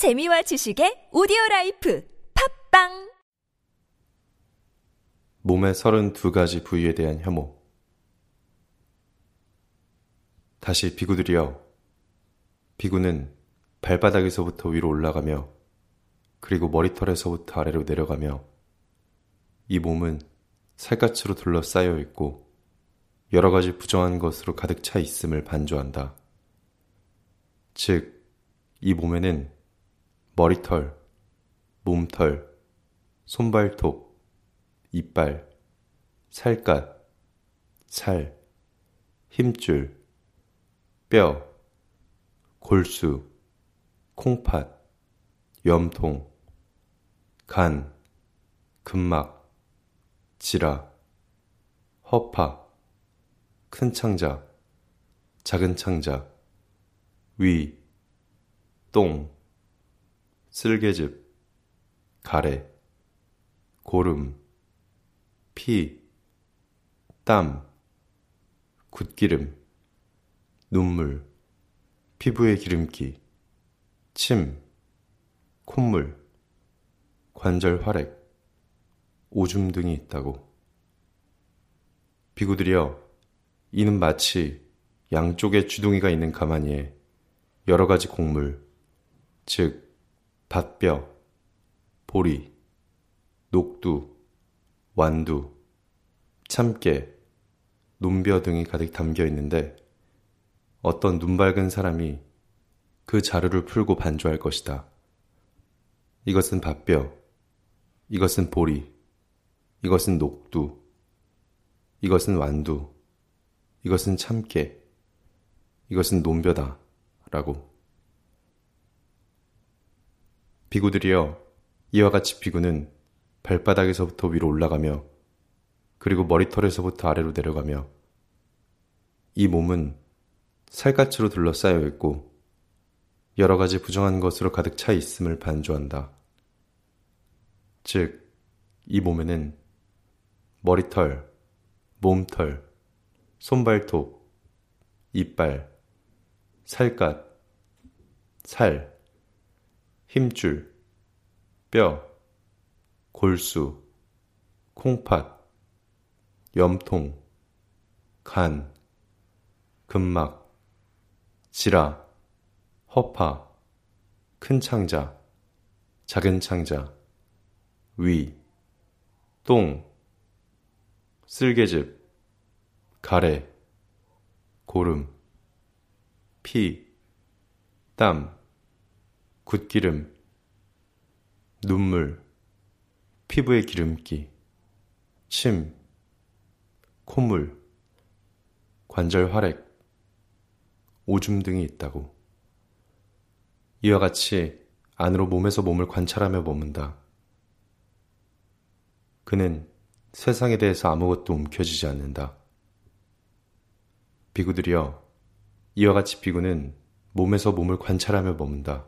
재미와 지식의 오디오 라이프 팟빵 몸의 32가지 부위에 대한 혐오. 다시 비구들이여. 비구는 발바닥에서부터 위로 올라가며 그리고 머리털에서부터 아래로 내려가며 이 몸은 살갗으로 둘러싸여 있고 여러 가지 부정한 것으로 가득 차 있음을 반조한다. 즉, 이 몸에는 머리털, 몸털, 손발톱, 이빨, 살갗, 살, 힘줄, 뼈, 골수, 콩팥, 염통, 간, 근막, 지라, 허파, 큰 창자, 작은 창자, 위, 똥, 쓸개즙, 가래, 고름, 피, 땀, 굳기름, 눈물, 피부의 기름기, 침, 콧물, 관절 활액, 오줌 등이 있다고. 비구들이여, 이는 마치 양쪽에 주둥이가 있는 가마니에 여러 가지 곡물, 즉, 밭뼈, 보리, 녹두, 완두, 참깨, 논벼 등이 가득 담겨 있는데 어떤 눈 밝은 사람이 그 자루를 풀고 반주할 것이다. 이것은 밭뼈, 이것은 보리, 이것은 녹두, 이것은 완두, 이것은 참깨, 이것은 논벼다. 라고. 비구들이여 이와 같이 비구는 발바닥에서부터 위로 올라가며 그리고 머리털에서부터 아래로 내려가며 이 몸은 살갗으로 둘러싸여 있고 여러 가지 부정한 것으로 가득 차 있음을 반조한다. 즉, 이 몸에는 머리털, 몸털, 손발톱, 이빨, 살갗, 살, 힘줄, 뼈, 골수, 콩팥, 염통, 간, 근막, 지라, 허파, 큰 창자, 작은 창자, 위, 똥, 쓸개즙, 가래, 고름, 피, 땀, 굳기름, 눈물, 피부의 기름기, 침, 콧물, 관절 활액, 오줌 등이 있다고. 이와 같이 안으로 몸에서 몸을 관찰하며 머문다. 그는 세상에 대해서 아무것도 움켜쥐지 않는다. 비구들이여, 이와 같이 비구는 몸에서 몸을 관찰하며 머문다.